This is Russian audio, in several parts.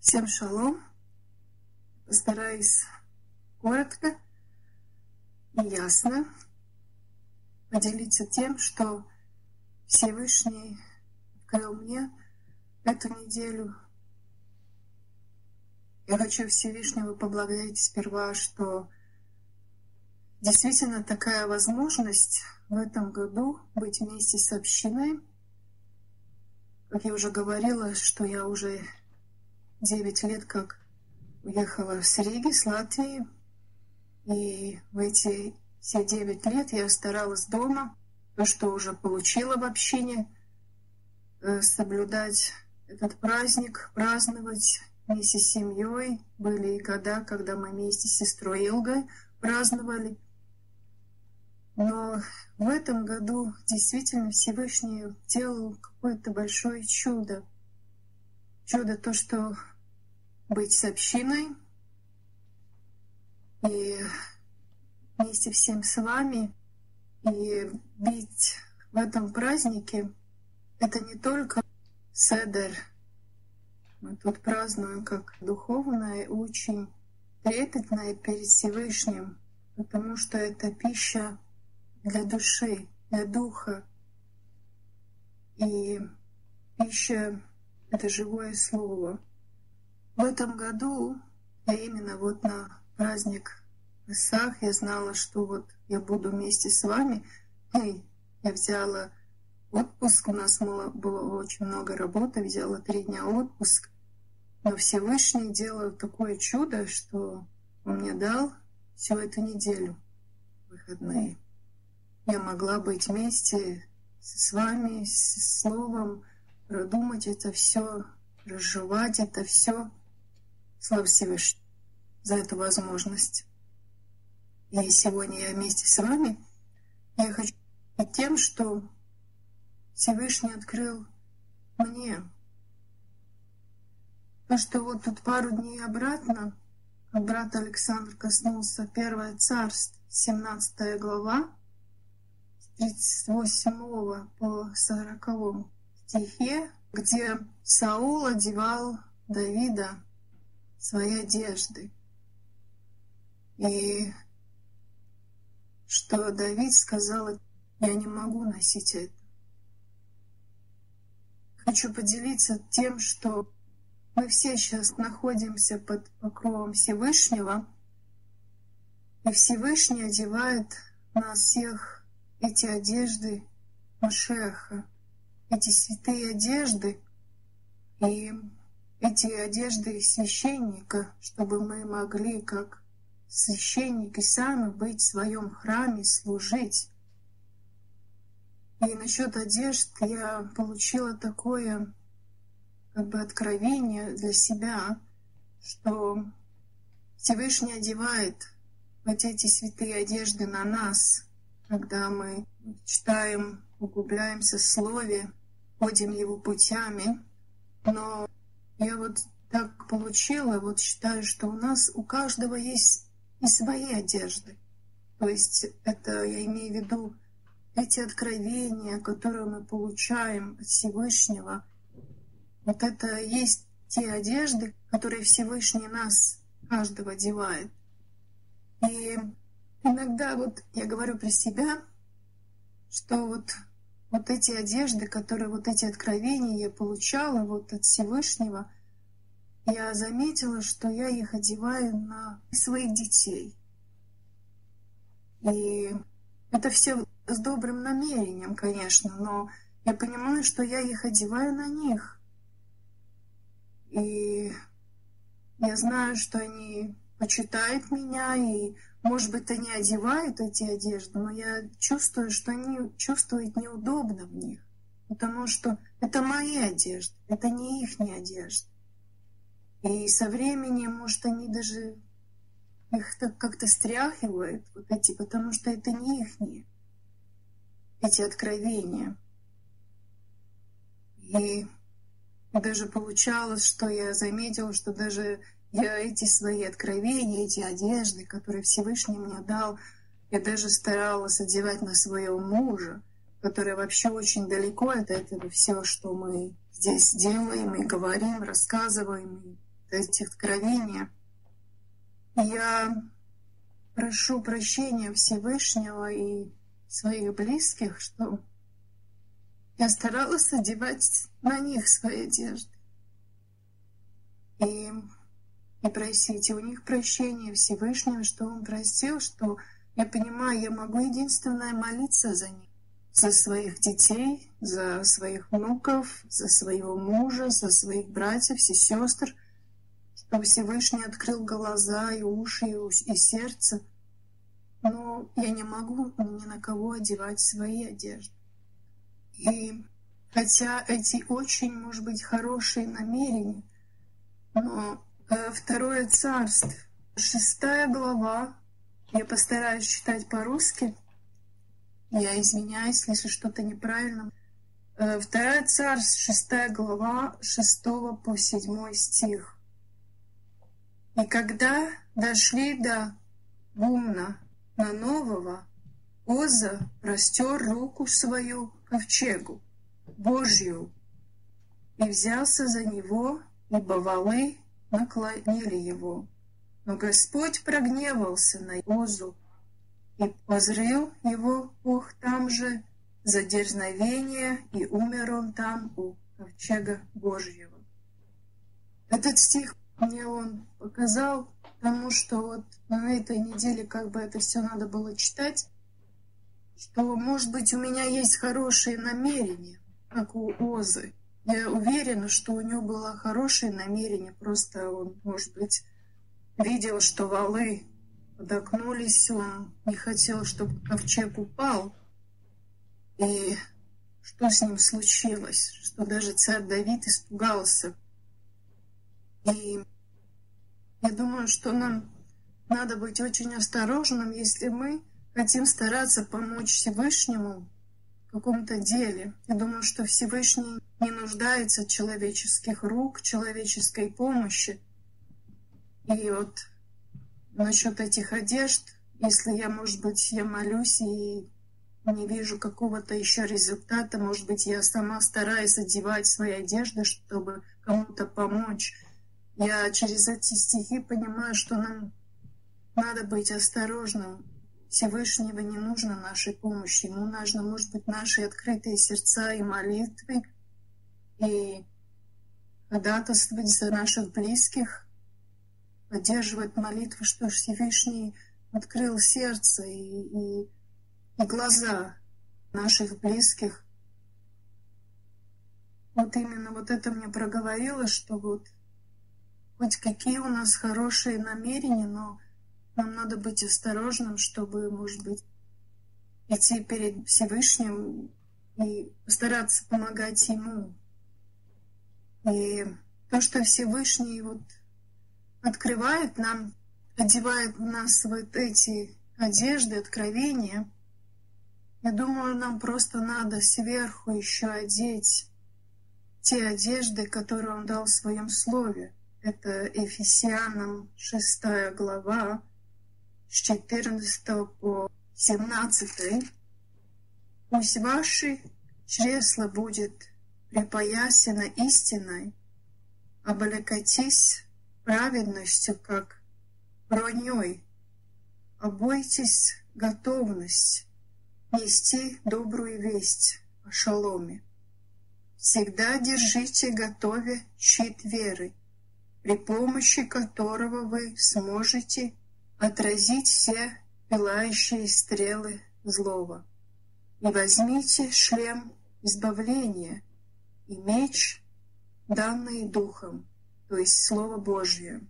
Всем шалом. Постараюсь коротко и ясно поделиться тем, что Всевышний открыл мне эту неделю. Я хочу Всевышнего поблагодарить сперва, что действительно такая возможность в этом году быть вместе с общиной. Как я уже говорила, что я уже 9 лет как уехала с Риги, с Латвии. И в эти все 9 лет я старалась дома, то, что уже получила в общине, э, соблюдать этот праздник, праздновать вместе с семьей. Были и года, когда мы вместе с сестрой Илгой праздновали. Но в этом году действительно Всевышний делал какое-то большое чудо. Чудо то, что быть с общиной и вместе всем с вами и быть в этом празднике, это не только седер. Мы тут празднуем как духовное, очень трепетное перед Всевышним, потому что это пища для души, для духа. И пища — это живое слово. В этом году, а именно вот на праздник Исах, я знала, что вот я буду вместе с вами. И я взяла отпуск, у нас было, было очень много работы, взяла три дня отпуск. Но Всевышний делал такое чудо, что он мне дал всю эту неделю выходные. Я могла быть вместе с вами, с Словом, продумать это все, разжевать это все. Слава Всевышнему за эту возможность. И сегодня я вместе с вами. Я хочу тем, что Всевышний открыл мне. То, что вот тут пару дней обратно, брат Александр коснулся Первое Царство, 17 глава, с 38 по 40 стихе, где Саул одевал Давида свои одежды. И что Давид сказал, я не могу носить это. Хочу поделиться тем, что мы все сейчас находимся под покровом Всевышнего, и Всевышний одевает нас всех эти одежды Машеха, эти святые одежды, и эти одежды священника, чтобы мы могли, как священники, сами быть в своем храме, служить. И насчет одежд я получила такое как бы откровение для себя, что Всевышний одевает вот эти святые одежды на нас, когда мы читаем, углубляемся в Слове, ходим Его путями. Но я вот так получила, вот считаю, что у нас у каждого есть и свои одежды. То есть это я имею в виду эти откровения, которые мы получаем от Всевышнего. Вот это есть те одежды, которые Всевышний нас, каждого одевает. И иногда вот я говорю про себя, что вот вот эти одежды, которые, вот эти откровения я получала вот от Всевышнего, я заметила, что я их одеваю на своих детей. И это все с добрым намерением, конечно, но я понимаю, что я их одеваю на них. И я знаю, что они почитают меня, и, может быть, они одевают эти одежды, но я чувствую, что они чувствуют неудобно в них, потому что это мои одежды, это не их одежды. И со временем, может, они даже их как-то стряхивают, вот эти, потому что это не их, эти откровения. И даже получалось, что я заметила, что даже я эти свои откровения, эти одежды, которые Всевышний мне дал, я даже старалась одевать на своего мужа, который вообще очень далеко от этого все, что мы здесь делаем и говорим, рассказываем. эти откровения. Я прошу прощения Всевышнего и своих близких, что я старалась одевать на них свои одежды. И, и просить у них прощения Всевышнего, что Он простил, что я понимаю, я могу единственное молиться за них, за своих детей, за своих внуков, за своего мужа, за своих братьев и сестер, чтобы Всевышний открыл глаза и уши и, и сердце. Но я не могу ни на кого одевать свои одежды. И хотя эти очень, может быть, хорошие намерения, но второе царство, шестая глава, я постараюсь читать по-русски. Я извиняюсь, если что-то неправильно. Э, вторая царств, шестая глава, шестого по седьмой стих. И когда дошли до Гумна на нового, Оза простер руку свою ковчегу Божью и взялся за него, ибо валы наклонили его. Но Господь прогневался на Озу и позрел его Бог там же за дерзновение, и умер он там у ковчега Божьего. Этот стих мне он показал, потому что вот на этой неделе как бы это все надо было читать, что, может быть, у меня есть хорошие намерения, как у Озы. Я уверена, что у него было хорошее намерение, просто он, может быть, видел, что валы подогнулись, он не хотел, чтобы ковчег упал. И что с ним случилось, что даже царь Давид испугался. И я думаю, что нам надо быть очень осторожным, если мы хотим стараться помочь Всевышнему в каком-то деле. Я думаю, что Всевышний не нуждается человеческих рук, человеческой помощи. И вот насчет этих одежд, если я, может быть, я молюсь и не вижу какого-то еще результата, может быть, я сама стараюсь одевать свои одежды, чтобы кому-то помочь. Я через эти стихи понимаю, что нам надо быть осторожным. Всевышнего не нужно нашей помощи. Ему нужно, может быть, наши открытые сердца и молитвы, и ходатайствовать за наших близких, поддерживать молитву, что Всевышний открыл сердце и, и, и глаза наших близких. Вот именно вот это мне проговорило, что вот хоть какие у нас хорошие намерения, но нам надо быть осторожным, чтобы, может быть, идти перед Всевышним и постараться помогать Ему. И то, что Всевышний вот открывает нам, одевает в нас вот эти одежды, откровения, я думаю, нам просто надо сверху еще одеть те одежды, которые Он дал в Своем Слове. Это Ефесянам 6 глава, с 14 по 17. Пусть ваши чресла будет припоясано истиной, облекайтесь праведностью, как броней. Обойтесь готовность нести добрую весть о шаломе. Всегда держите готове щит веры, при помощи которого вы сможете отразить все пылающие стрелы злого. И возьмите шлем избавления и меч, данный Духом, то есть Слово Божье.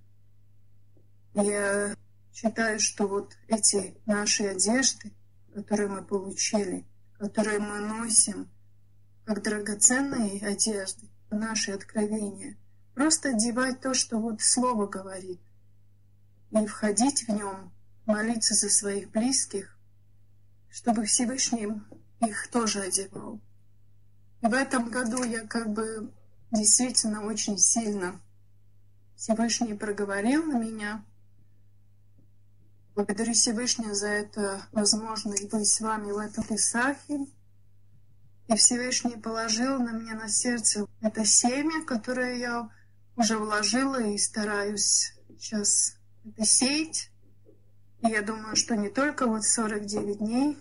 Я считаю, что вот эти наши одежды, которые мы получили, которые мы носим, как драгоценные одежды, наши откровения, просто одевать то, что вот Слово говорит, и входить в нем, молиться за своих близких, чтобы Всевышний их тоже одевал. В этом году я как бы действительно очень сильно Всевышний проговорил на меня. Благодарю Всевышнего за это возможность быть с вами в этом Писахе. И Всевышний положил на меня на сердце это семя, которое я уже вложила и стараюсь сейчас это сеять. И я думаю, что не только вот 49 дней,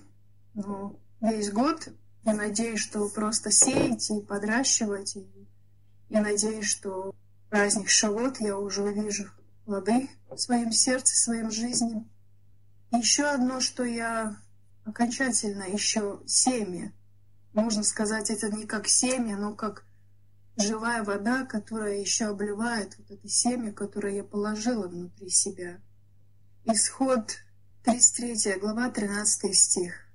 но весь год. Я надеюсь, что просто сеять и подращивать. И я надеюсь, что праздник Шавот я уже увижу плоды в своем сердце, в своем жизни. Еще одно, что я окончательно еще семя. Можно сказать, это не как семя, но как живая вода, которая еще обливает вот это семя, которое я положила внутри себя. Исход 33 глава, 13 стих.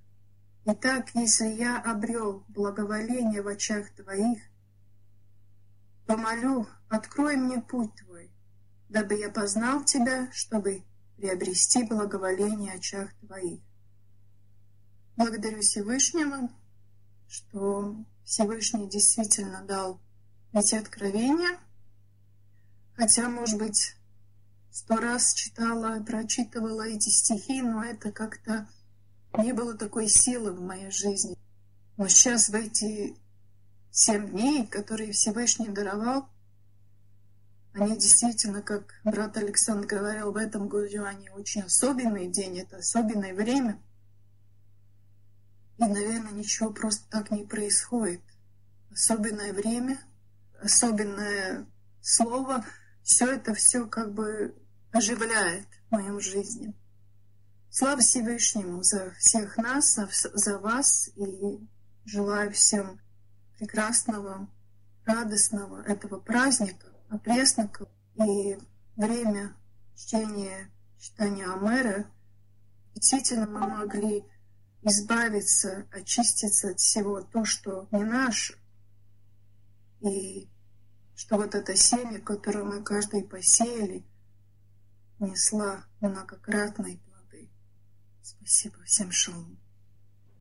Итак, если я обрел благоволение в очах Твоих, помолю, открой мне путь Твой, дабы я познал Тебя, чтобы приобрести благоволение в очах Твоих. Благодарю Всевышнего, что Всевышний действительно дал эти откровения, хотя, может быть, сто раз читала, прочитывала эти стихи, но это как-то не было такой силы в моей жизни. Но сейчас в эти семь дней, которые Всевышний даровал, они действительно, как брат Александр говорил, в этом году они очень особенный день, это особенное время. И, наверное, ничего просто так не происходит. Особенное время, особенное слово, все это все как бы оживляет в моем жизни. Слава Всевышнему за всех нас, за вас и желаю всем прекрасного, радостного этого праздника, опресноков и время чтения читания Амера. Действительно, мы могли избавиться, очиститься от всего то, что не наше. И что вот это семя, которое мы каждый посеяли, несла многократный Спасибо. Всем шалом.